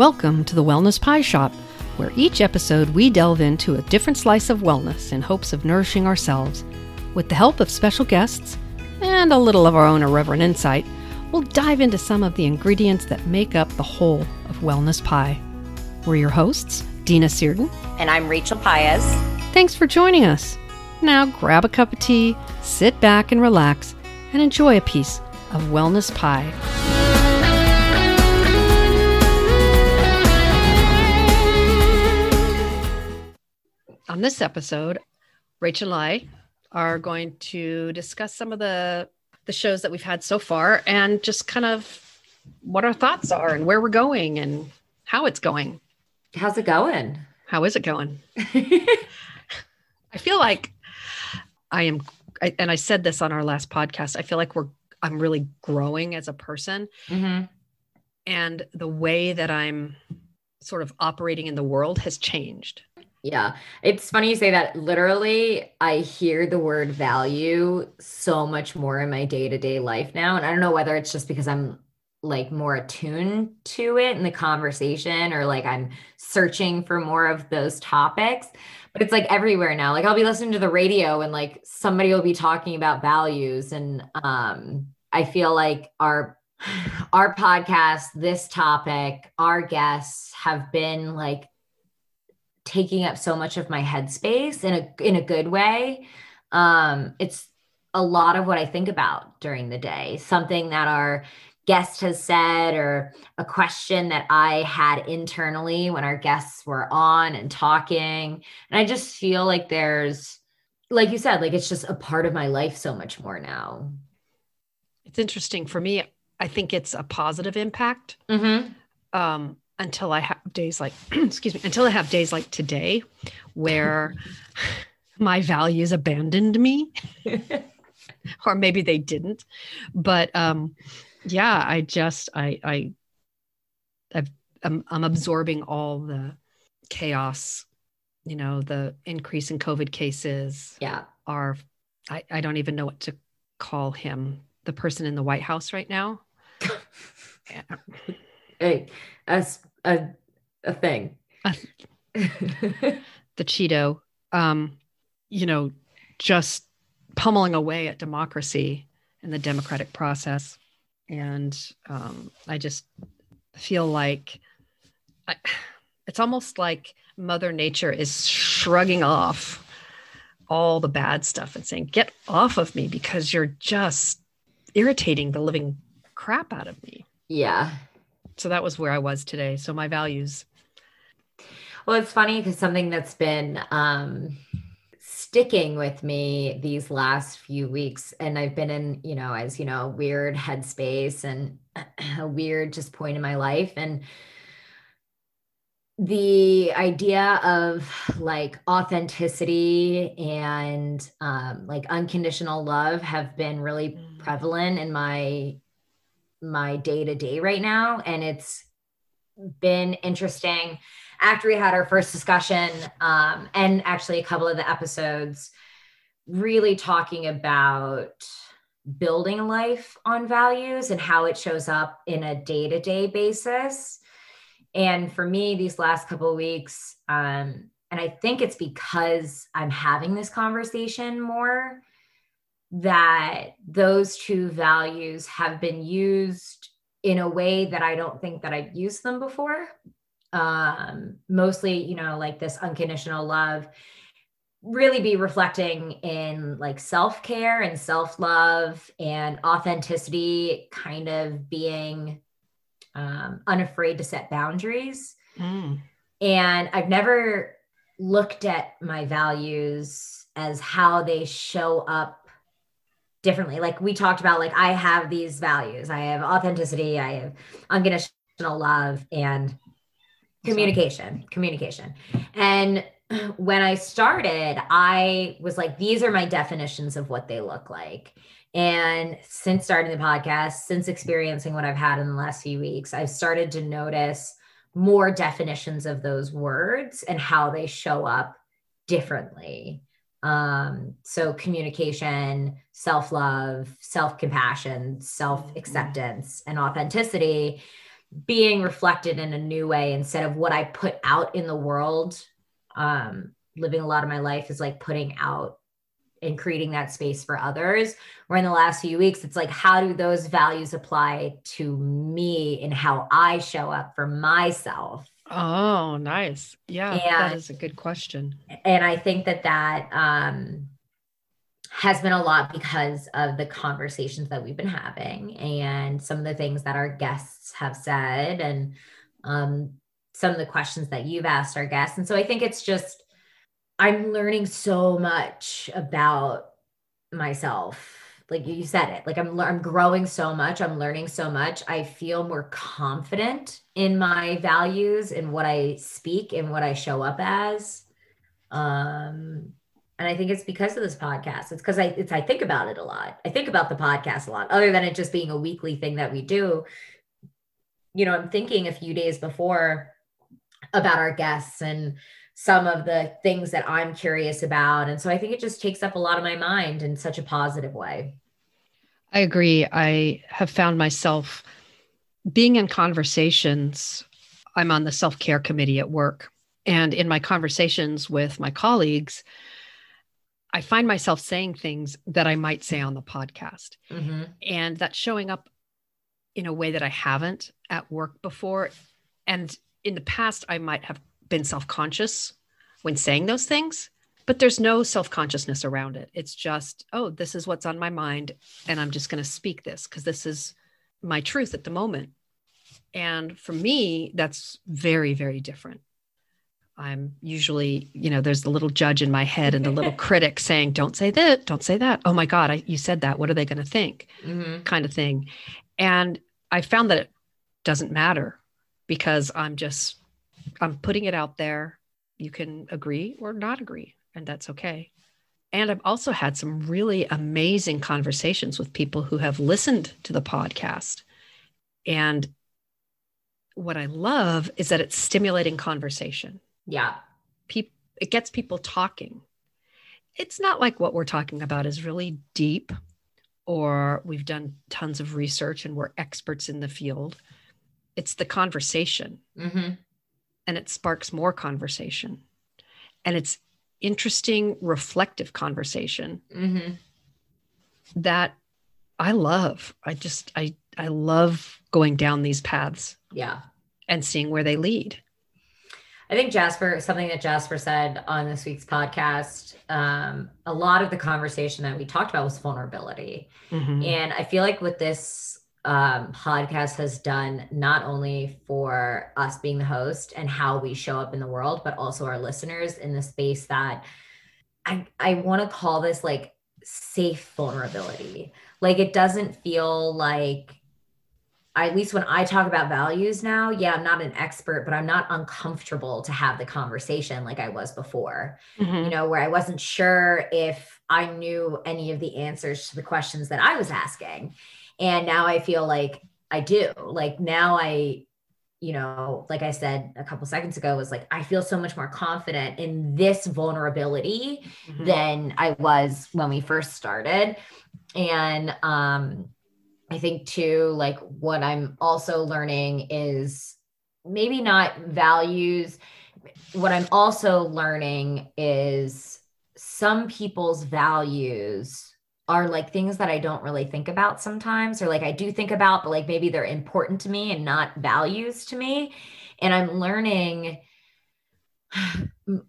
Welcome to the Wellness Pie Shop, where each episode we delve into a different slice of wellness in hopes of nourishing ourselves. With the help of special guests and a little of our own irreverent insight, we'll dive into some of the ingredients that make up the whole of Wellness Pie. We're your hosts, Dina Seerden. And I'm Rachel Paez. Thanks for joining us. Now grab a cup of tea, sit back and relax, and enjoy a piece of Wellness Pie. On this episode, Rachel and I are going to discuss some of the the shows that we've had so far and just kind of what our thoughts are and where we're going and how it's going. How's it going? How is it going? I feel like I am I, and I said this on our last podcast. I feel like we're I'm really growing as a person. Mm-hmm. And the way that I'm sort of operating in the world has changed. Yeah. It's funny you say that. Literally, I hear the word value so much more in my day to day life now. And I don't know whether it's just because I'm like more attuned to it in the conversation or like I'm searching for more of those topics. But it's like everywhere now. Like I'll be listening to the radio and like somebody will be talking about values. And um, I feel like our our podcast, this topic, our guests have been like taking up so much of my headspace in a in a good way. Um, it's a lot of what I think about during the day. Something that our guest has said or a question that I had internally when our guests were on and talking. And I just feel like there's like you said, like it's just a part of my life so much more now. It's interesting for me. I think it's a positive impact. Mm-hmm. Um, until I have days like, excuse me, until I have days like today where my values abandoned me, or maybe they didn't. But um, yeah, I just, I, I, I've, I'm, I'm absorbing all the chaos, you know, the increase in COVID cases. Yeah. Are, I, I don't even know what to call him, the person in the White House right now. Hey, as a a thing. the Cheeto, um, you know, just pummeling away at democracy and the democratic process. And um, I just feel like I, it's almost like Mother Nature is shrugging off all the bad stuff and saying, Get off of me because you're just irritating the living crap out of me. Yeah so that was where I was today. So my values. Well, it's funny because something that's been um, sticking with me these last few weeks, and I've been in, you know, as you know, weird headspace and a weird just point in my life. And the idea of like authenticity and um, like unconditional love have been really mm. prevalent in my my day to day right now. And it's been interesting after we had our first discussion um, and actually a couple of the episodes really talking about building life on values and how it shows up in a day-to-day basis and for me these last couple of weeks um, and i think it's because i'm having this conversation more that those two values have been used in a way that I don't think that I've used them before. Um, mostly, you know, like this unconditional love really be reflecting in like self care and self love and authenticity, kind of being um, unafraid to set boundaries. Mm. And I've never looked at my values as how they show up differently. Like we talked about, like I have these values. I have authenticity, I have unconditional love and communication, communication. And when I started, I was like, these are my definitions of what they look like. And since starting the podcast, since experiencing what I've had in the last few weeks, I've started to notice more definitions of those words and how they show up differently. Um, so communication, self-love, self-compassion, self-acceptance, and authenticity being reflected in a new way instead of what I put out in the world. Um, living a lot of my life is like putting out and creating that space for others. Where in the last few weeks, it's like, how do those values apply to me and how I show up for myself? Oh, nice. Yeah, and, that is a good question. And I think that that um, has been a lot because of the conversations that we've been having and some of the things that our guests have said and um, some of the questions that you've asked our guests. And so I think it's just, I'm learning so much about myself. Like you said it, like I'm, I'm growing so much. I'm learning so much. I feel more confident in my values in what I speak and what I show up as. Um, and I think it's because of this podcast. It's because I it's I think about it a lot. I think about the podcast a lot, other than it just being a weekly thing that we do. You know, I'm thinking a few days before about our guests and some of the things that I'm curious about. And so I think it just takes up a lot of my mind in such a positive way. I agree. I have found myself being in conversations. I'm on the self care committee at work. And in my conversations with my colleagues, I find myself saying things that I might say on the podcast. Mm-hmm. And that's showing up in a way that I haven't at work before. And in the past, I might have been self conscious when saying those things, but there's no self consciousness around it. It's just, oh, this is what's on my mind. And I'm just going to speak this because this is my truth at the moment. And for me, that's very, very different. I'm usually, you know, there's the little judge in my head and the little critic saying, don't say that, don't say that. Oh my God, I, you said that. What are they going to think? Mm-hmm. Kind of thing. And I found that it doesn't matter because I'm just, I'm putting it out there. You can agree or not agree, and that's okay. And I've also had some really amazing conversations with people who have listened to the podcast. And what I love is that it's stimulating conversation yeah. People it gets people talking. It's not like what we're talking about is really deep or we've done tons of research and we're experts in the field. It's the conversation. Mm-hmm. And it sparks more conversation. And it's interesting, reflective conversation mm-hmm. that I love. I just, I, I love going down these paths. Yeah. And seeing where they lead. I think Jasper, something that Jasper said on this week's podcast, um, a lot of the conversation that we talked about was vulnerability. Mm-hmm. And I feel like with this um, podcast has done, not only for us being the host and how we show up in the world, but also our listeners in the space that I, I want to call this like safe vulnerability. Like it doesn't feel like at least when I talk about values now, yeah, I'm not an expert, but I'm not uncomfortable to have the conversation like I was before. Mm-hmm. You know, where I wasn't sure if I knew any of the answers to the questions that I was asking. And now I feel like I do. Like now I, you know, like I said a couple seconds ago, was like, I feel so much more confident in this vulnerability mm-hmm. than I was when we first started. And, um, I think too, like what I'm also learning is maybe not values. What I'm also learning is some people's values are like things that I don't really think about sometimes, or like I do think about, but like maybe they're important to me and not values to me. And I'm learning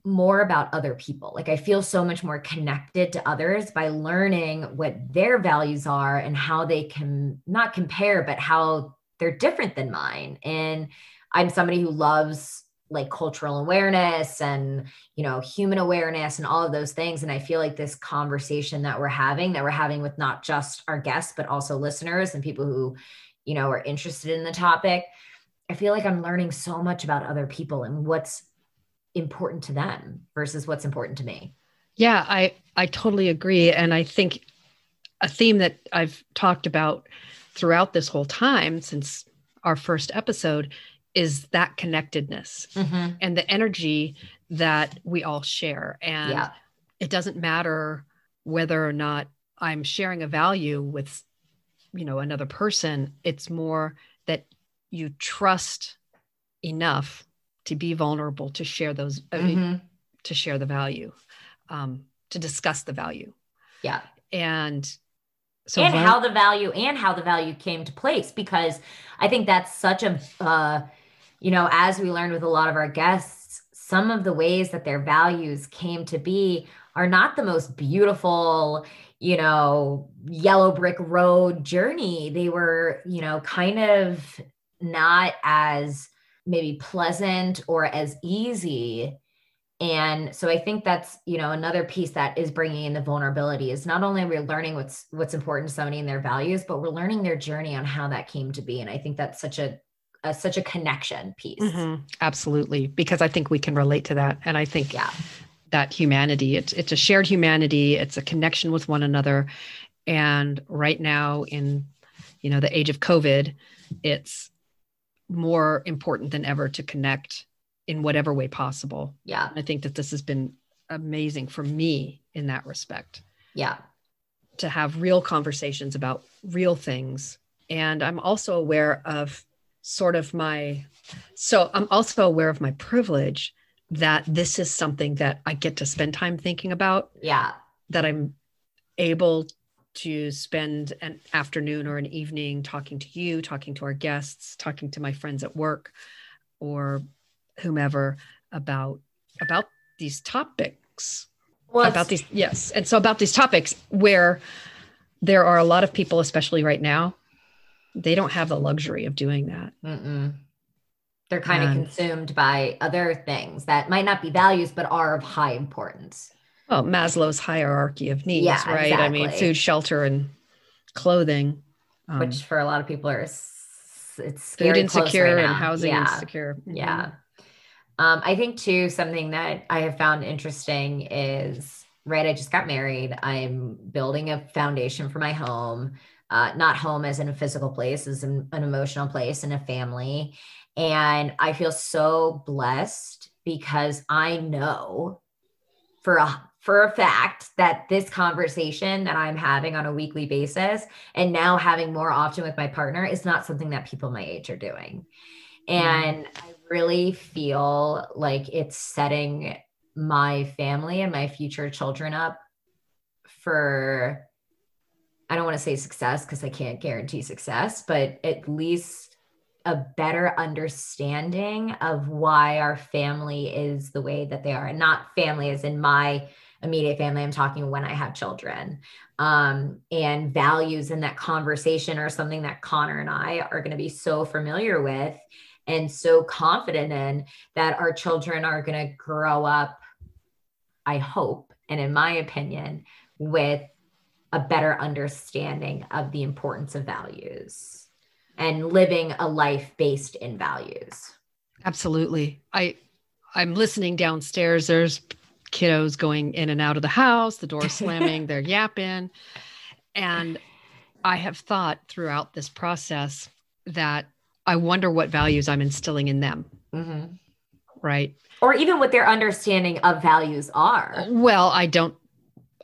more about other people. Like I feel so much more connected to others by learning what their values are and how they can not compare, but how they're different than mine. And I'm somebody who loves like cultural awareness and you know human awareness and all of those things and i feel like this conversation that we're having that we're having with not just our guests but also listeners and people who you know are interested in the topic i feel like i'm learning so much about other people and what's important to them versus what's important to me. Yeah, I I totally agree and I think a theme that I've talked about throughout this whole time since our first episode is that connectedness mm-hmm. and the energy that we all share and yeah. it doesn't matter whether or not I'm sharing a value with you know another person it's more that you trust enough to be vulnerable to share those uh, mm-hmm. to share the value um, to discuss the value yeah and so and how the value and how the value came to place because i think that's such a uh, you know as we learned with a lot of our guests some of the ways that their values came to be are not the most beautiful you know yellow brick road journey. They were you know kind of not as maybe pleasant or as easy. And so i think that's you know another piece that is bringing in the vulnerability is not only we're learning what's what's important to somebody and their values but we're learning their journey on how that came to be. And i think that's such a, a such a connection piece mm-hmm. absolutely because i think we can relate to that and i think yeah that humanity it's it's a shared humanity it's a connection with one another and right now in you know the age of covid it's more important than ever to connect in whatever way possible. Yeah. I think that this has been amazing for me in that respect. Yeah. To have real conversations about real things. And I'm also aware of sort of my, so I'm also aware of my privilege that this is something that I get to spend time thinking about. Yeah. That I'm able to spend an afternoon or an evening talking to you, talking to our guests, talking to my friends at work, or whomever about about these topics well, about these yes and so about these topics where there are a lot of people especially right now they don't have the luxury of doing that Mm-mm. they're kind and, of consumed by other things that might not be values but are of high importance well maslow's hierarchy of needs yeah, right exactly. i mean food shelter and clothing um, which for a lot of people are it's food insecure right and housing yeah. insecure mm-hmm. yeah um, I think too something that I have found interesting is right. I just got married. I'm building a foundation for my home, uh, not home as in a physical place, as an, an emotional place and a family. And I feel so blessed because I know for a for a fact that this conversation that I'm having on a weekly basis and now having more often with my partner is not something that people my age are doing. And mm. I really feel like it's setting my family and my future children up for I don't want to say success because I can't guarantee success, but at least a better understanding of why our family is the way that they are. And not family as in my immediate family. I'm talking when I have children. Um, and values in that conversation are something that Connor and I are going to be so familiar with and so confident in that our children are going to grow up, I hope, and in my opinion, with a better understanding of the importance of values and living a life based in values. Absolutely. I I'm listening downstairs. There's kiddos going in and out of the house, the door slamming, they're yapping. And I have thought throughout this process that I wonder what values I'm instilling in them. Mm-hmm. Right. Or even what their understanding of values are. Well, I don't,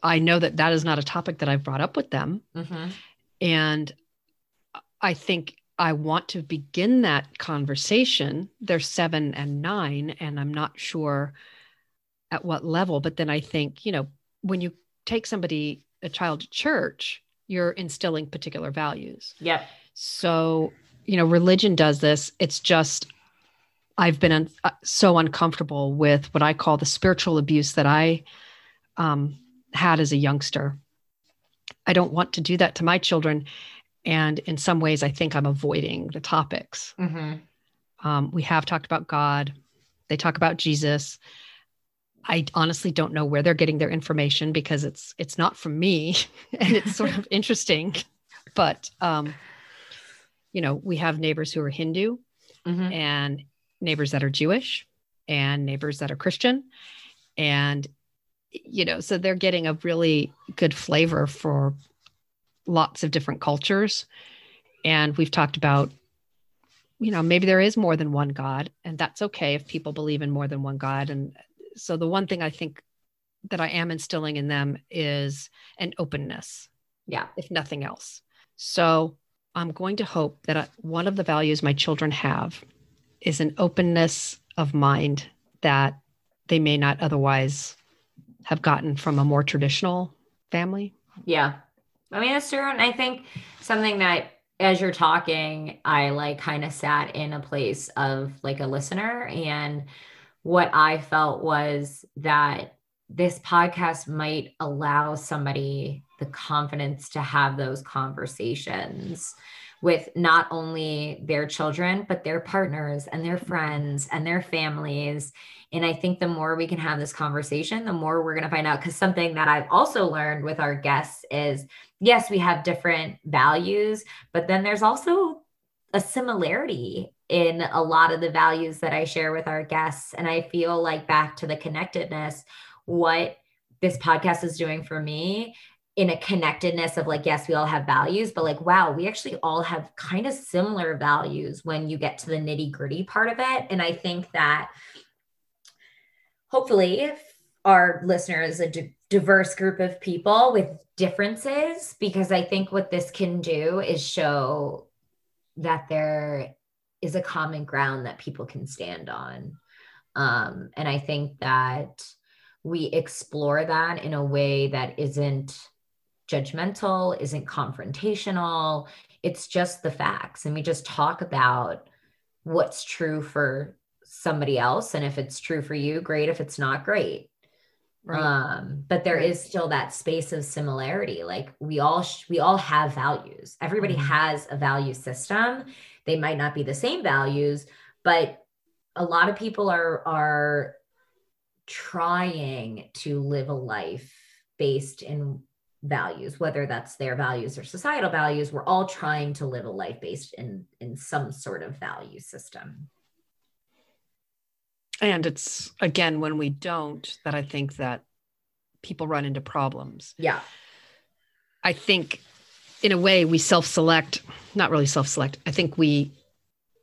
I know that that is not a topic that I've brought up with them. Mm-hmm. And I think I want to begin that conversation. They're seven and nine, and I'm not sure at what level. But then I think, you know, when you take somebody, a child to church, you're instilling particular values. Yep. So you know, religion does this. It's just, I've been un- uh, so uncomfortable with what I call the spiritual abuse that I um, had as a youngster. I don't want to do that to my children. And in some ways, I think I'm avoiding the topics. Mm-hmm. Um, we have talked about God, they talk about Jesus. I honestly don't know where they're getting their information because it's it's not from me, and it's sort of interesting. But um, you know, we have neighbors who are Hindu mm-hmm. and neighbors that are Jewish and neighbors that are Christian. And, you know, so they're getting a really good flavor for lots of different cultures. And we've talked about, you know, maybe there is more than one God, and that's okay if people believe in more than one God. And so the one thing I think that I am instilling in them is an openness. Yeah. If nothing else. So I'm going to hope that I, one of the values my children have is an openness of mind that they may not otherwise have gotten from a more traditional family. Yeah. I mean, that's true. And I think something that as you're talking, I like kind of sat in a place of like a listener. And what I felt was that this podcast might allow somebody the confidence to have those conversations with not only their children, but their partners and their friends and their families. And I think the more we can have this conversation, the more we're going to find out. Because something that I've also learned with our guests is yes, we have different values, but then there's also a similarity in a lot of the values that I share with our guests. And I feel like back to the connectedness, what this podcast is doing for me in a connectedness of like, yes, we all have values, but like, wow, we actually all have kind of similar values when you get to the nitty gritty part of it. And I think that hopefully our listeners a d- diverse group of people with differences because I think what this can do is show that there is a common ground that people can stand on. Um, and I think that we explore that in a way that isn't judgmental, isn't confrontational. It's just the facts. And we just talk about what's true for somebody else. And if it's true for you, great. If it's not, great. Right. Um, but there right. is still that space of similarity. Like we all sh- we all have values. Everybody mm-hmm. has a value system. They might not be the same values, but a lot of people are are trying to live a life based in values whether that's their values or societal values we're all trying to live a life based in in some sort of value system. And it's again when we don't that i think that people run into problems. Yeah. I think in a way we self-select not really self-select i think we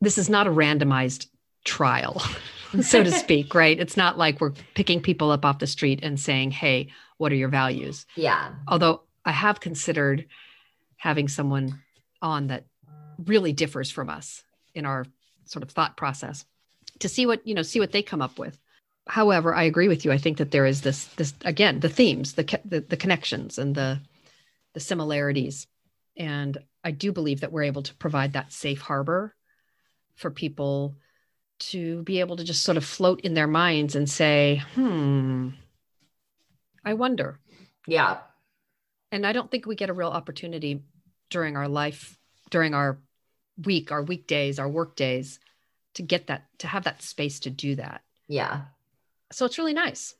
this is not a randomized trial so to speak right? It's not like we're picking people up off the street and saying hey what are your values? Yeah. Although i have considered having someone on that really differs from us in our sort of thought process to see what you know see what they come up with. However i agree with you. I think that there is this this again the themes the the, the connections and the the similarities. And i do believe that we're able to provide that safe harbor for people to be able to just sort of float in their minds and say hmm i wonder. Yeah. And i don't think we get a real opportunity during our life during our week our weekdays our work days to get that to have that space to do that. Yeah. So it's really nice.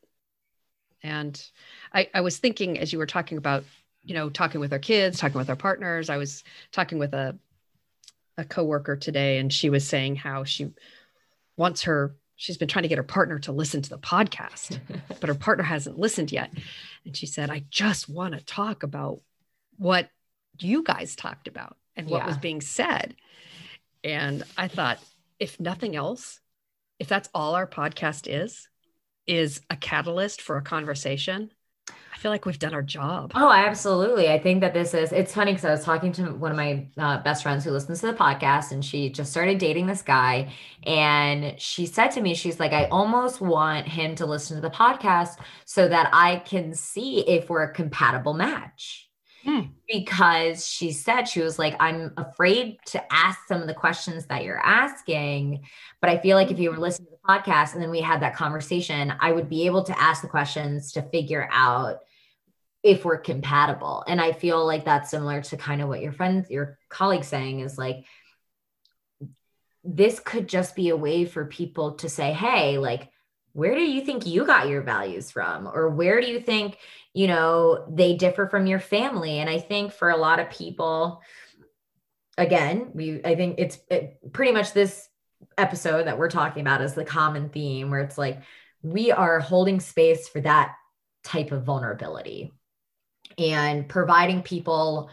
And I, I was thinking as you were talking about you know talking with our kids talking with our partners i was talking with a a coworker today and she was saying how she wants her she's been trying to get her partner to listen to the podcast but her partner hasn't listened yet and she said i just want to talk about what you guys talked about and what yeah. was being said and i thought if nothing else, if that's all our podcast is, is a catalyst for a conversation, I feel like we've done our job. Oh, absolutely. I think that this is, it's funny because I was talking to one of my uh, best friends who listens to the podcast and she just started dating this guy. And she said to me, she's like, I almost want him to listen to the podcast so that I can see if we're a compatible match. Hmm. because she said she was like i'm afraid to ask some of the questions that you're asking but i feel like if you were listening to the podcast and then we had that conversation i would be able to ask the questions to figure out if we're compatible and i feel like that's similar to kind of what your friends your colleague saying is like this could just be a way for people to say hey like where do you think you got your values from? Or where do you think you know they differ from your family? And i think for a lot of people again we i think it's it, pretty much this episode that we're talking about is the common theme where it's like we are holding space for that type of vulnerability and providing people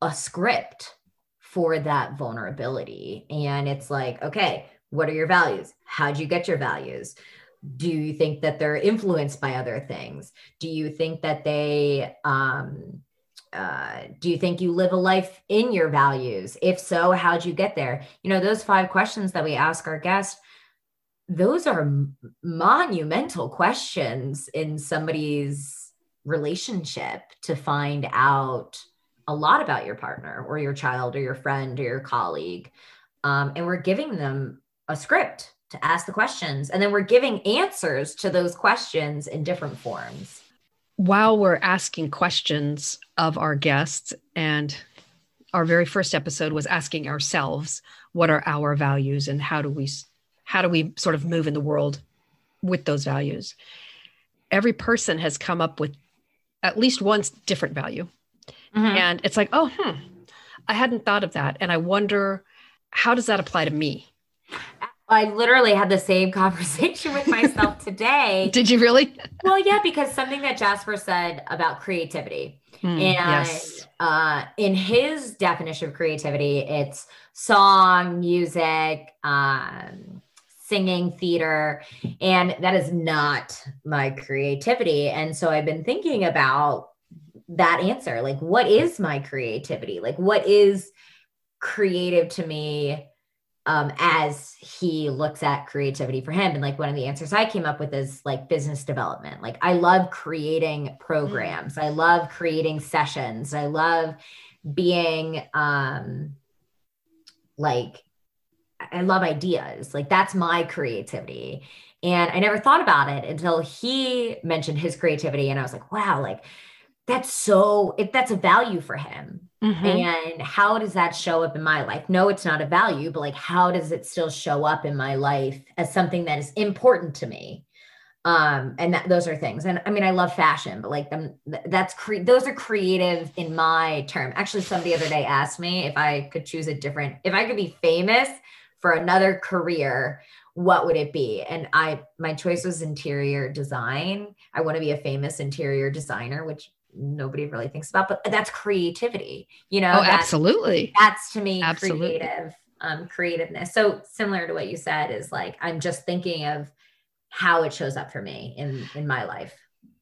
a script for that vulnerability. And it's like okay what are your values? How'd you get your values do you think that they're influenced by other things do you think that they um uh, do you think you live a life in your values? If so, how'd you get there? You know, those five questions that we ask our guests, those are monumental questions in somebody's relationship to find out a lot about your partner or your child or your friend or your colleague. Um, and we're giving them a script to ask the questions. And then we're giving answers to those questions in different forms. While we're asking questions of our guests, and our very first episode was asking ourselves, what are our values and how do we how do we sort of move in the world with those values? Every person has come up with at least one different value. Mm-hmm. And it's like, oh, hmm, I hadn't thought of that. And I wonder, how does that apply to me? I literally had the same conversation with myself today. Did you really? well, yeah, because something that Jasper said about creativity. Mm, and yes. uh, in his definition of creativity, it's song, music, um, singing, theater. And that is not my creativity. And so I've been thinking about that answer. Like, what is my creativity? Like, what is creative to me? Um, as he looks at creativity for him. And like one of the answers I came up with is like business development. Like I love creating programs. Mm. I love creating sessions. I love being um like I love ideas. Like that's my creativity. And I never thought about it until he mentioned his creativity and I was like, wow, like that's so it, that's a value for him mm-hmm. and how does that show up in my life? No it's not a value but like how does it still show up in my life as something that is important to me? Um and that those are things. And i mean i love fashion but like them that's cre- those are creative in my term. Actually somebody the other day asked me if i could choose a different if i could be famous for another career what would it be? And i my choice was interior design. I want to be a famous interior designer which nobody really thinks about, but that's creativity, you know? Oh, absolutely. That's to me absolutely. creative, um, creativeness. So similar to what you said is like, I'm just thinking of how it shows up for me in, in my life.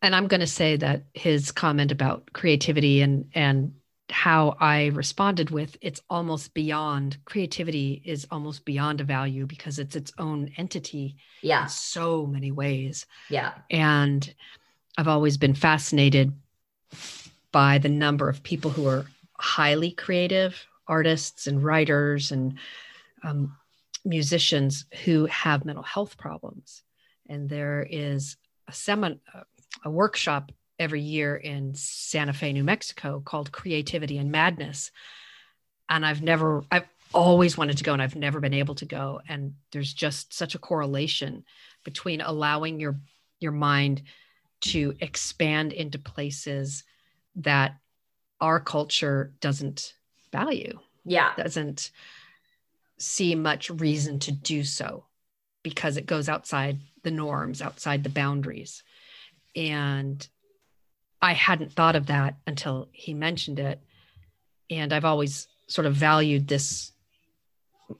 And I'm going to say that his comment about creativity and, and how I responded with it's almost beyond creativity is almost beyond a value because it's its own entity yeah in so many ways yeah and I've always been fascinated by the number of people who are highly creative artists and writers and um, musicians who have mental health problems. And there is a seminar, a workshop every year in Santa Fe, New Mexico called Creativity and Madness. And I've never, I've always wanted to go and I've never been able to go. And there's just such a correlation between allowing your your mind to expand into places that our culture doesn't value. Yeah. Doesn't see much reason to do so because it goes outside the norms, outside the boundaries. And I hadn't thought of that until he mentioned it. And I've always sort of valued this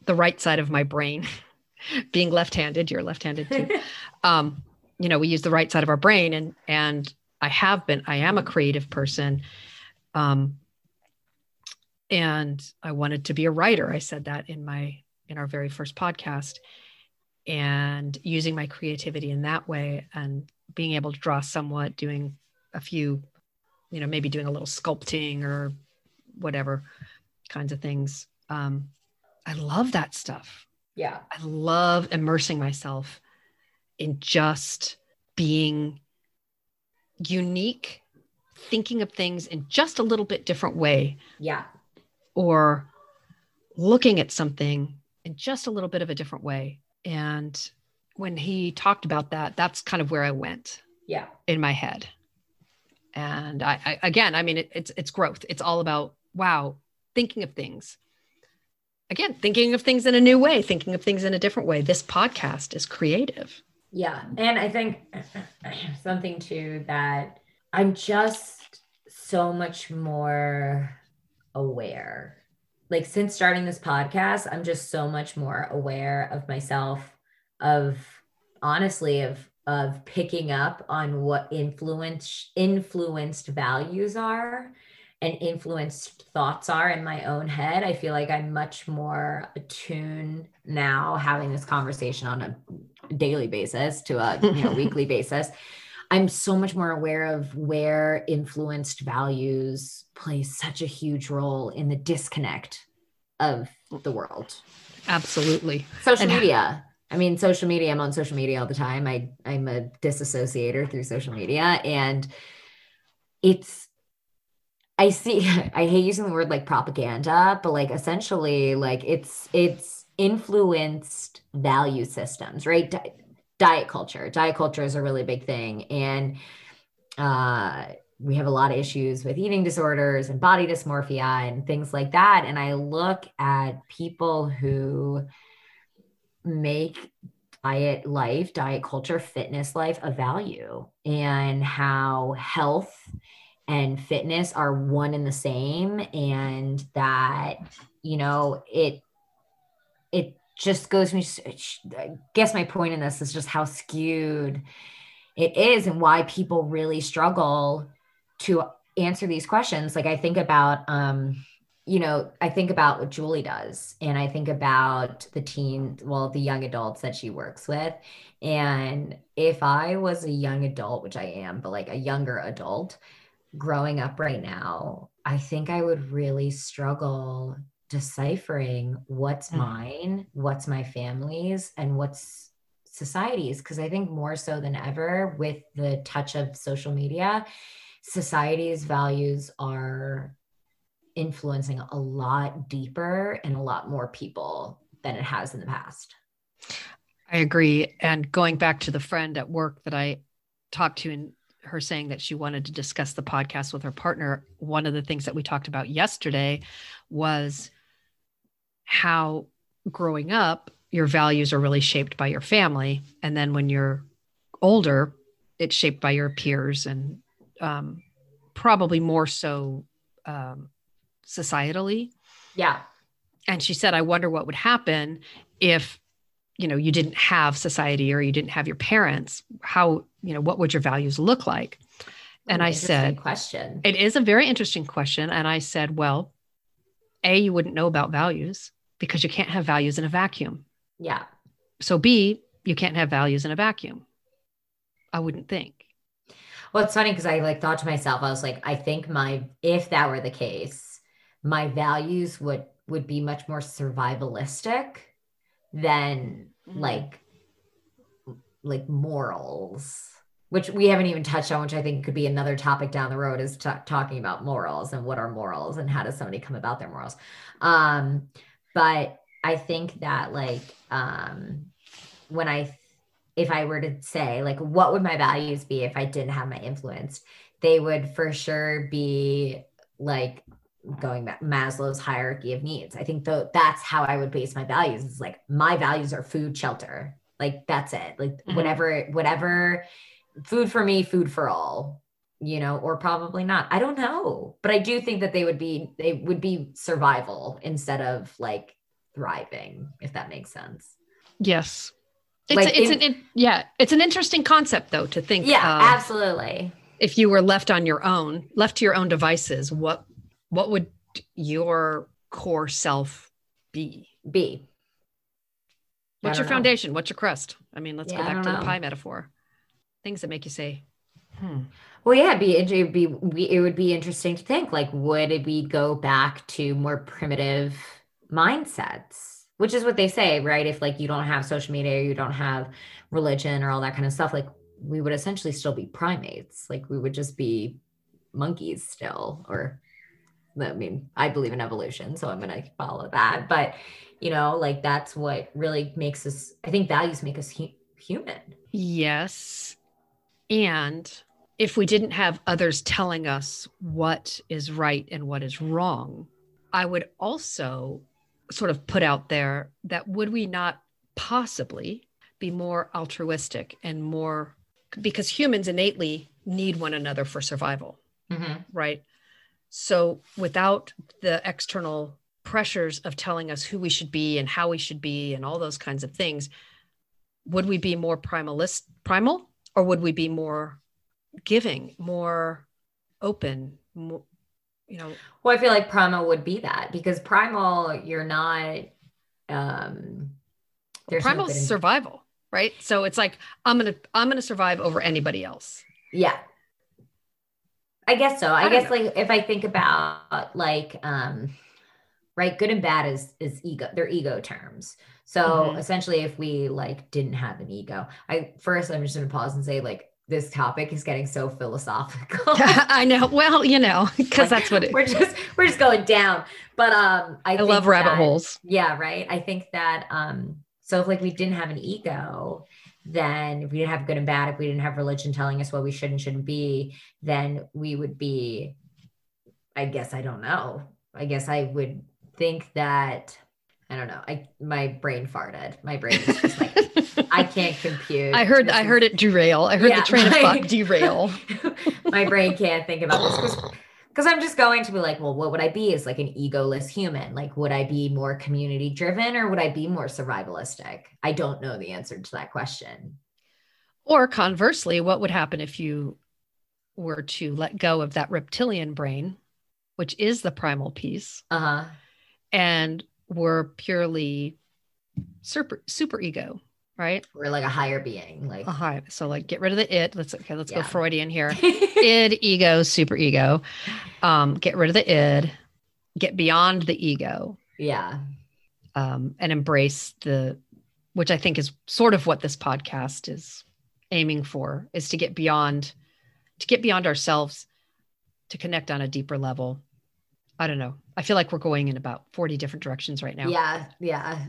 the right side of my brain being left-handed you're left-handed too um, you know we use the right side of our brain and and i have been i am a creative person. Um and i wanted to be a writer. I said that in my in our very first podcast and using my creativity in that way and being able to draw somewhat doing a few you know maybe doing a little sculpting or whatever kinds of things. Um i love that stuff. Yeah. I love immersing myself in just being unique, thinking of things in just a little bit different way. Yeah. Or looking at something in just a little bit of a different way. And when he talked about that, that's kind of where I went. Yeah. In my head. And I, I again, I mean, it, it's it's growth. It's all about wow, thinking of things. Again, thinking of things in a new way, thinking of things in a different way. This podcast is creative. Yeah. And I think something too that I'm just so much more aware. Like since starting this podcast, I'm just so much more aware of myself, of honestly, of of picking up on what influence influenced values are and influenced thoughts are in my own head. I feel like I'm much more attuned now having this conversation on a daily basis to a you know, weekly basis. I'm so much more aware of where influenced values play such a huge role in the disconnect of the world. Absolutely. Social and media. I mean, social media, I'm on social media all the time. I, I'm a disassociator through social media. And it's I see I hate using the word like propaganda, but like essentially like it's it's influenced value systems, right? Di- diet culture. Diet culture is a really big thing and uh we have a lot of issues with eating disorders and body dysmorphia and things like that and I look at people who make diet life, diet culture, fitness life a value and how health and fitness are one and the same and that you know it it just goes me i guess my point in this is just how skewed it is and why people really struggle to answer these questions. Like i think about um you know i think about what julie does and i think about the teen well the young adults that she works with. And if i was a young adult which i am but like a younger adult growing up right now, I think I would really struggle deciphering what's mm. mine, what's my family's, and what's society's. Because I think more so than ever, with the touch of social media, society's values are influencing a lot deeper and a lot more people than it has in the past. I agree. And going back to the friend at work that I talked to in her saying that she wanted to discuss the podcast with her partner, one of the things that we talked about yesterday was how growing up, your values are really shaped by your family. And then when you're older, it's shaped by your peers and um, probably more so um, societally. Yeah. And she said, I wonder what would happen if you know you didn't have society or you didn't have your parents how you know what would your values look like? And i said question. it is a very interesting question. And i said well a you wouldn't know about values because you can't have values in a vacuum. Yeah. So b you can't have values in a vacuum. I wouldn't think. Well it's funny because i like thought to myself i was like i think my if that were the case my values would would be much more survivalistic than mm-hmm. like like morals which we haven't even touched on which i think could be another topic down the road is t- talking about morals and what are morals and how does somebody come about their morals um but i think that like um when i if i were to say like what would my values be if i didn't have my influence they would for sure be like going back Maslow's hierarchy of needs. I think though that's how I would base my values. It's like my values are food, shelter. Like that's it. Like mm-hmm. whatever, whatever food for me, food for all, you know, or probably not. I don't know. But I do think that they would be they would be survival instead of like thriving, if that makes sense. Yes. It's like a, it's in, an it, yeah, it's an interesting concept though to think. Yeah, absolutely. If you were left on your own, left to your own devices, what what would your core self be? Be. What's your know. foundation? What's your crust? I mean, let's yeah, go back to know. the pie metaphor. Things that make you say, hmm. Well, yeah, it'd be, it'd be, it would be interesting to think like, would we go back to more primitive mindsets? Which is what they say, right? If like you don't have social media, you don't have religion or all that kind of stuff, like we would essentially still be primates. Like we would just be monkeys still, or I mean, I believe in evolution, so I'm going to follow that. But, you know, like that's what really makes us, I think values make us hu- human. Yes. And if we didn't have others telling us what is right and what is wrong, I would also sort of put out there that would we not possibly be more altruistic and more because humans innately need one another for survival, mm-hmm. right? So without the external pressures of telling us who we should be and how we should be and all those kinds of things, would we be more primalist primal or would we be more giving, more open, more, you know. Well, I feel like primal would be that because primal, you're not. um there's primal survival, right? So it's like I'm gonna I'm gonna survive over anybody else. Yeah. I guess so. I, I guess know. like if I think about like um right, good and bad is is ego, they're ego terms. So mm-hmm. essentially if we like didn't have an ego, I first I'm just gonna pause and say like this topic is getting so philosophical. I know. Well, you know, because like, that's what it, we're just we're just going down. But um I, I love rabbit that, holes. Yeah, right. I think that um so if like we didn't have an ego, then if we didn't have good and bad, if we didn't have religion telling us what we should and shouldn't be, then we would be, I guess I don't know. I guess I would think that I don't know. I my brain farted. My brain is just like I can't compute. I heard this I is, heard it derail. I heard yeah, the train my, of thought derail. my brain can't think about this because I'm just going to be like, well, what would I be as like an egoless human? Like, would I be more community driven or would I be more survivalistic? I don't know the answer to that question. Or conversely, what would happen if you were to let go of that reptilian brain, which is the primal piece, uh-huh. and were purely super super ego, right? We're like a higher being, like a high. So like get rid of the id. Let's okay, let's yeah. go Freudian here. id, ego, super ego. Um, get rid of the id, get beyond the ego. Yeah. Um, and embrace the which I think is sort of what this podcast is aiming for, is to get beyond to get beyond ourselves, to connect on a deeper level. I don't know. I feel like we're going in about 40 different directions right now. Yeah. Yeah.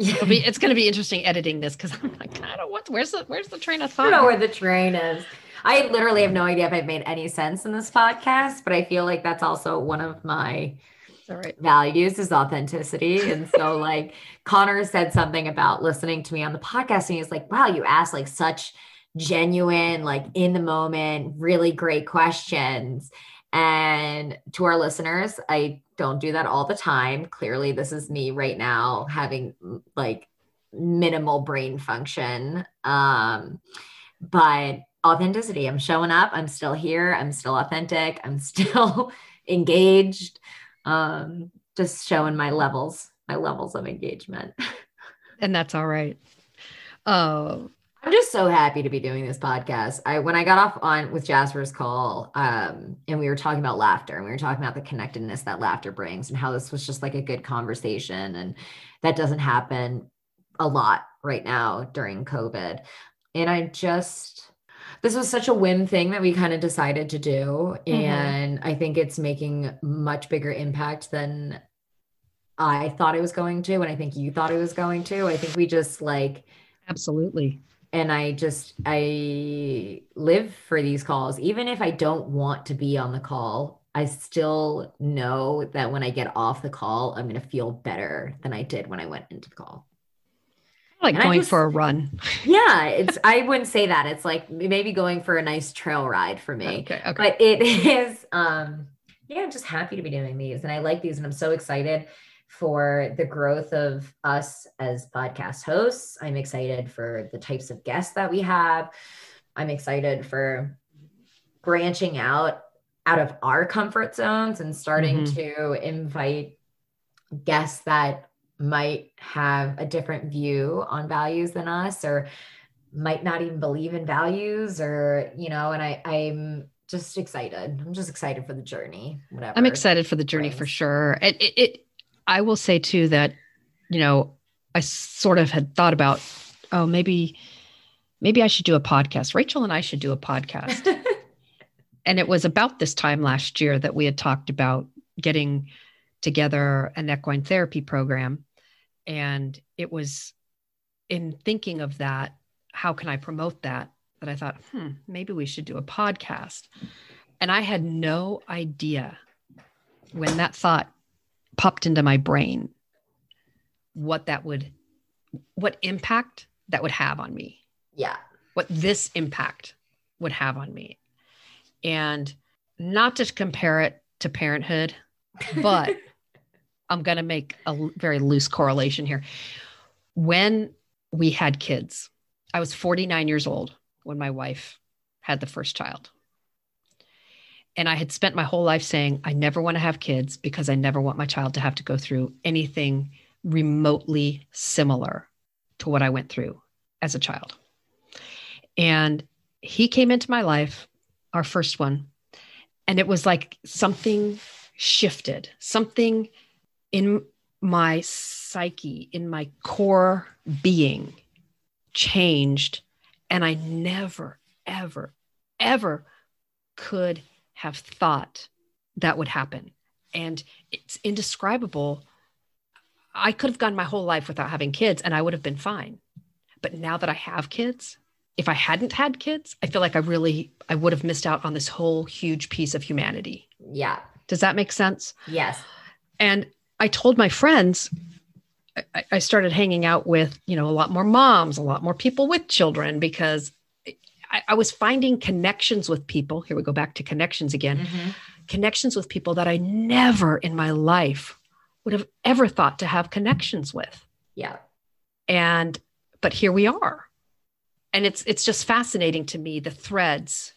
It'll be, it's going to be interesting editing this because I'm like, I don't what where's the where's the train of thought? I don't know where the train is. I literally have no idea if I've made any sense in this podcast, but I feel like that's also one of my right. values is authenticity. And so like Connor said something about listening to me on the podcast and he's like, wow, you asked like such genuine, like in the moment, really great questions. And to our listeners, I don't do that all the time. Clearly, this is me right now having like minimal brain function. Um, but authenticity, I'm showing up, I'm still here, I'm still authentic, I'm still engaged. Um, just showing my levels, my levels of engagement. and that's all right. Uh, I'm just so happy to be doing this podcast. I when I got off on with Jasper's call, um, and we were talking about laughter and we were talking about the connectedness that laughter brings and how this was just like a good conversation. And that doesn't happen a lot right now during COVID. And I just this was such a whim thing that we kind of decided to do. Mm-hmm. And I think it's making much bigger impact than I thought it was going to. And I think you thought it was going to. I think we just like absolutely and I just I live for these calls. Even if I don't want to be on the call I still know that when I get off the call I'm going to feel better than I did when I went into the call. Like and going just, for a run. Yeah it's I wouldn't say that. It's like maybe going for a nice trail ride for me. Okay, okay. but it is um yeah I'm just happy to be doing these and I like these and I'm so excited for the growth of us as podcast hosts. I'm excited for the types of guests that we have. I'm excited for branching out out of our comfort zones and starting mm-hmm. to invite guests that might have a different view on values than us or might not even believe in values or you know and i i'm just excited i'm just excited for the journey whatever i'm excited for the journey brings. for sure it, it, it I will say too that, you know, I sort of had thought about, oh, maybe, maybe I should do a podcast. Rachel and I should do a podcast. and it was about this time last year that we had talked about getting together an equine therapy program. And it was in thinking of that, how can I promote that? That I thought, hmm, maybe we should do a podcast. And I had no idea when that thought popped into my brain what that would what impact that would have on me. Yeah. What this impact would have on me. And not to compare it to parenthood but i'm going to make a very loose correlation here. When we had kids i was 49 years old when my wife had the first child And I had spent my whole life saying, I never want to have kids because I never want my child to have to go through anything remotely similar to what I went through as a child. And he came into my life, our first one, and it was like something shifted, something in my psyche, in my core being changed. And I never, ever, ever could have thought that would happen. And it's indescribable. I could have gone my whole life without having kids and I would have been fine. But now that I have kids, if I hadn't had kids, I feel like I really I would have missed out on this whole huge piece of humanity. Yeah. Does that make sense? Yes. And I told my friends, I, I started hanging out with, you know, a lot more moms, a lot more people with children because I, I was finding connections with people. Here we go back to connections again. Mm-hmm. Connections with people that I never in my life would have ever thought to have connections with. Yeah. And but here we are. And it's it's just fascinating to me the threads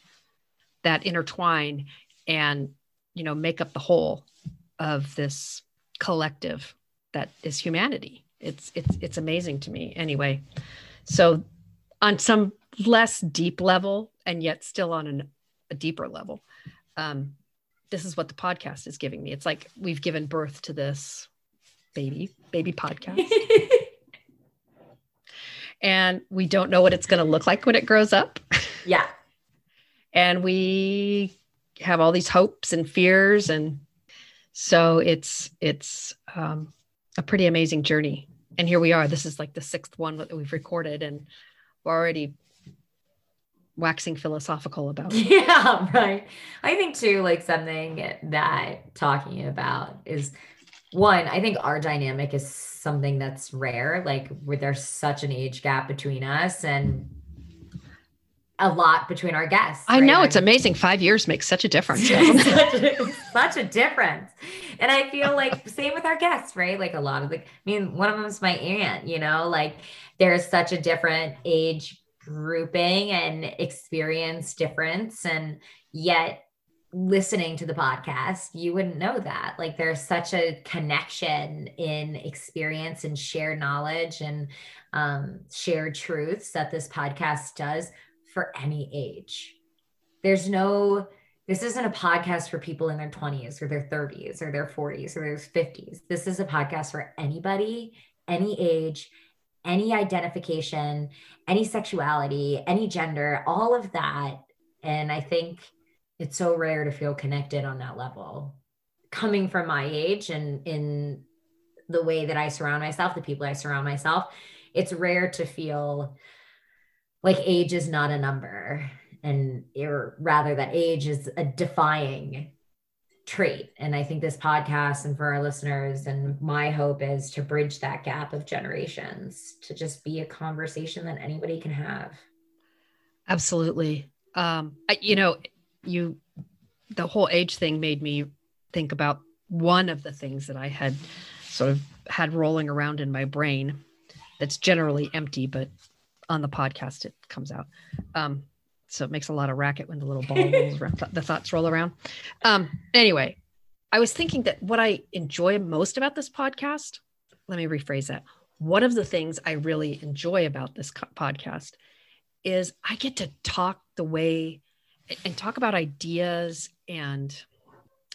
that intertwine and you know make up the whole of this collective that is humanity. It's it's it's amazing to me. Anyway, so on some less deep level and yet still on an, a deeper level. Um, this is what the podcast is giving me. It's like we've given birth to this baby baby podcast. And we don't know what it's going to look like when it grows up. Yeah. And we have all these hopes and fears. And so it's it's um, a pretty amazing journey. And here we are. This is like the sixth one that we've recorded and we're already waxing philosophical about. Yeah, right. I think too, like something that talking about is one, I think our dynamic is something that's rare, like where there's such an age gap between us and a lot between our guests. I right? know it's amazing. Five years makes such a difference. such, a, such a difference. And I feel like same with our guests, right? Like a lot of the, I mean, one of them is my aunt, you know, like there's such a different age grouping and experience difference and yet listening to the podcast you wouldn't know that. Like there's such a connection in experience and shared knowledge and um, shared truths that this podcast does for any age. There's no this isn't a podcast for people in their 20s or their 30s or their 40s or their 50s this is a podcast for anybody any age any identification, any sexuality, any gender, all of that. And I think it's so rare to feel connected on that level. Coming from my age and in the way that I surround myself, the people I surround myself, it's rare to feel like age is not a number and rather that age is a defying trait. And I think this podcast and for our listeners, and my hope is to bridge that gap of generations to just be a conversation that anybody can have. Absolutely. Um, I, you know, you, the whole age thing made me think about one of the things that I had sort of had rolling around in my brain that's generally empty, but on the podcast it comes out. Um, so it makes a lot of racket when the little ball rolls around, the thoughts roll around. Um, anyway, I was thinking that what I enjoy most about this podcast, let me rephrase that. One of the things I really enjoy about this podcast is I get to talk the way and talk about ideas and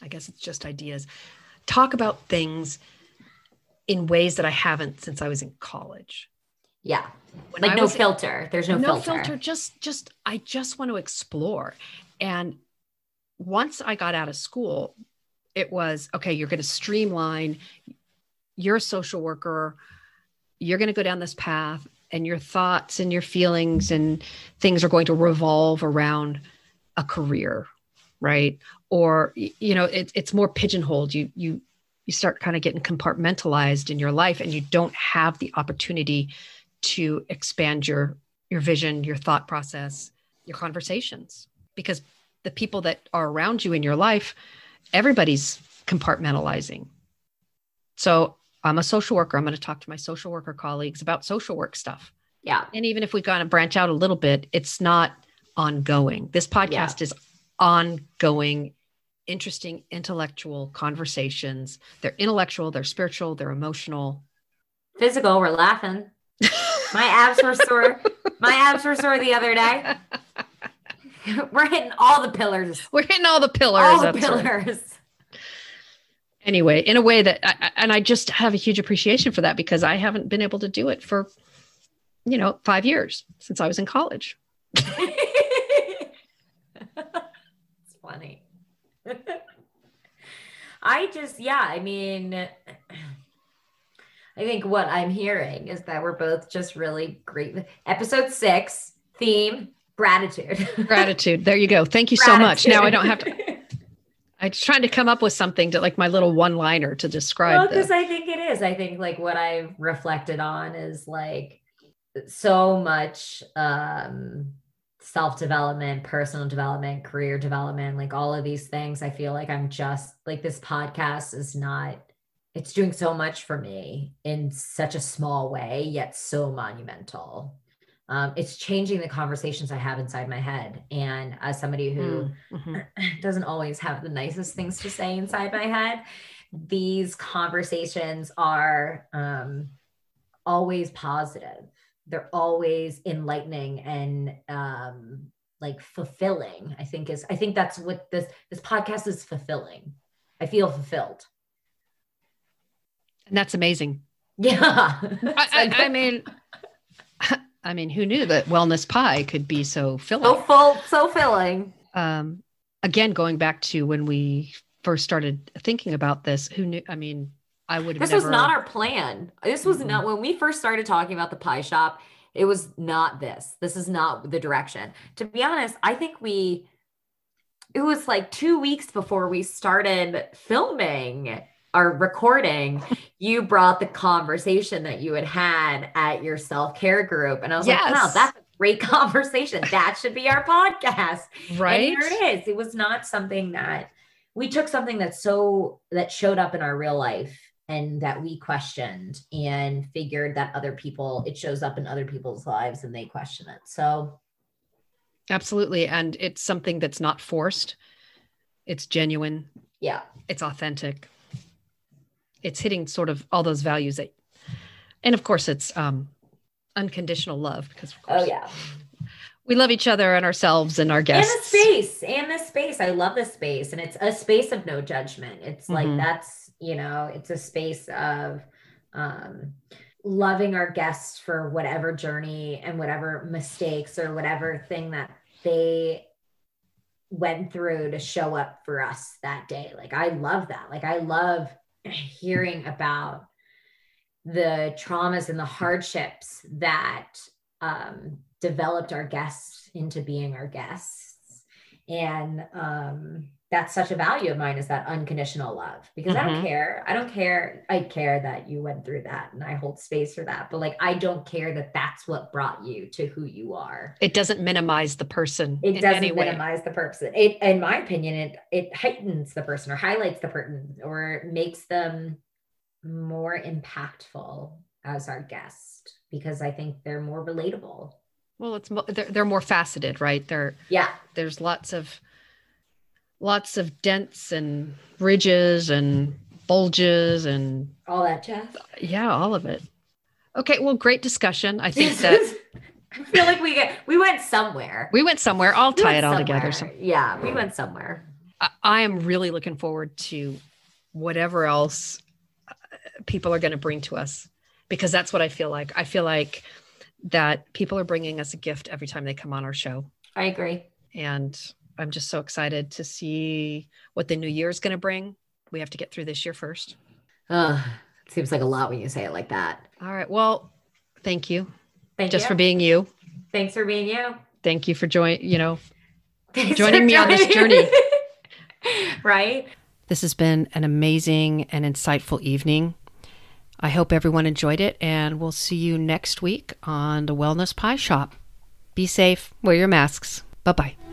I guess it's just ideas, talk about things in ways that I haven't since I was in college. Yeah. When like I no was, filter. There's no, no filter. filter. Just just I just want to explore. And once I got out of school, it was okay, you're going to streamline. You're a social worker. You're going to go down this path and your thoughts and your feelings and things are going to revolve around a career, right? Or you know, it, it's more pigeonholed. You you you start kind of getting compartmentalized in your life and you don't have the opportunity to expand your your vision, your thought process, your conversations because the people that are around you in your life, everybody's compartmentalizing. So I'm a social worker. I'm going to talk to my social worker colleagues about social work stuff. Yeah. And even if we kind of branch out a little bit, it's not ongoing. This podcast yeah. is ongoing interesting intellectual conversations. They're intellectual, they're spiritual, they're emotional. Physical, we're laughing. My abs were sore. My abs were sore the other day. We're hitting all the pillars. We're hitting all the pillars. All the pillars. Right. Anyway, in a way that, I, and I just have a huge appreciation for that because I haven't been able to do it for, you know, five years since I was in college. it's funny. I just, yeah, I mean, I think what I'm hearing is that we're both just really great. Episode six theme gratitude. gratitude. There you go. Thank you gratitude. so much. Now I don't have to. I was trying to come up with something to like my little one liner to describe. Well, because I think it is. I think like what I've reflected on is like so much um self development, personal development, career development, like all of these things. I feel like I'm just like this podcast is not, it's doing so much for me in such a small way, yet so monumental um, it's changing the conversations I have inside my head. And as somebody who mm-hmm. doesn't always have the nicest things to say inside my head, these conversations are um, always positive. They're always enlightening and um, like fulfilling. I think is I think that's what this this podcast is fulfilling. I feel fulfilled. And that's amazing. Yeah. I, I, I mean, I mean, who knew that wellness pie could be so filling? So full, so filling. Um, again, going back to when we first started thinking about this, who knew? I mean, I would. This never... was not our plan. This was mm-hmm. not when we first started talking about the pie shop. It was not this. This is not the direction. To be honest, I think we. It was like two weeks before we started filming our recording, you brought the conversation that you had had at your self care group. And I was yes. like, wow, that's a great conversation. That should be our podcast. Right. And here it is. It was not something that we took something that's so that showed up in our real life and that we questioned and figured that other people, it shows up in other people's lives and they question it. So absolutely. And it's something that's not forced. It's genuine. Yeah. It's authentic it's hitting sort of all those values that and of course it's um unconditional love because of course oh yeah. we love each other and ourselves and our guests and the space and the space. I love the space and it's a space of no judgment. It's mm-hmm. like that's you know it's a space of um loving our guests for whatever journey and whatever mistakes or whatever thing that they went through to show up for us that day. Like i love that. Like i love hearing about the traumas and the hardships that um, developed our guests into being our guests. And um, that's such a value of mine is that unconditional love because mm-hmm. I don't mm-hmm. care. I don't care. I care that you went through that and I hold space for that. But like, I don't care that that's what brought you to who you are. It doesn't minimize the person. It doesn't minimize the person. It, in my opinion, it, it heightens the person or highlights the person or makes them more impactful as our guest because I think they're more relatable. Well, it's they're, they're more faceted, right? They're yeah. There's lots of lots of dents and ridges and bulges and all that jazz. Yeah, all of it. Okay, well, great discussion. I think that I feel like we get we went somewhere. We went somewhere. I'll we tie it all somewhere. together. So. Yeah, we went somewhere. I, I am really looking forward to whatever else uh, people are going to bring to us because that's what I feel like. I feel like that people are bringing us a gift every time they come on our show. I agree. And I'm just so excited to see what the new year is going to bring. We have to get through this year first. Uh, it seems like a lot when you say it like that. All right. Well, thank you. Thank you. just you. for being you. Thanks for being you. Thank you for joining, you know, Thanks joining me on this journey. right. This has been an amazing and insightful evening. I hope everyone enjoyed it, and we'll see you next week on the Wellness Pie Shop. Be safe, wear your masks. Bye bye.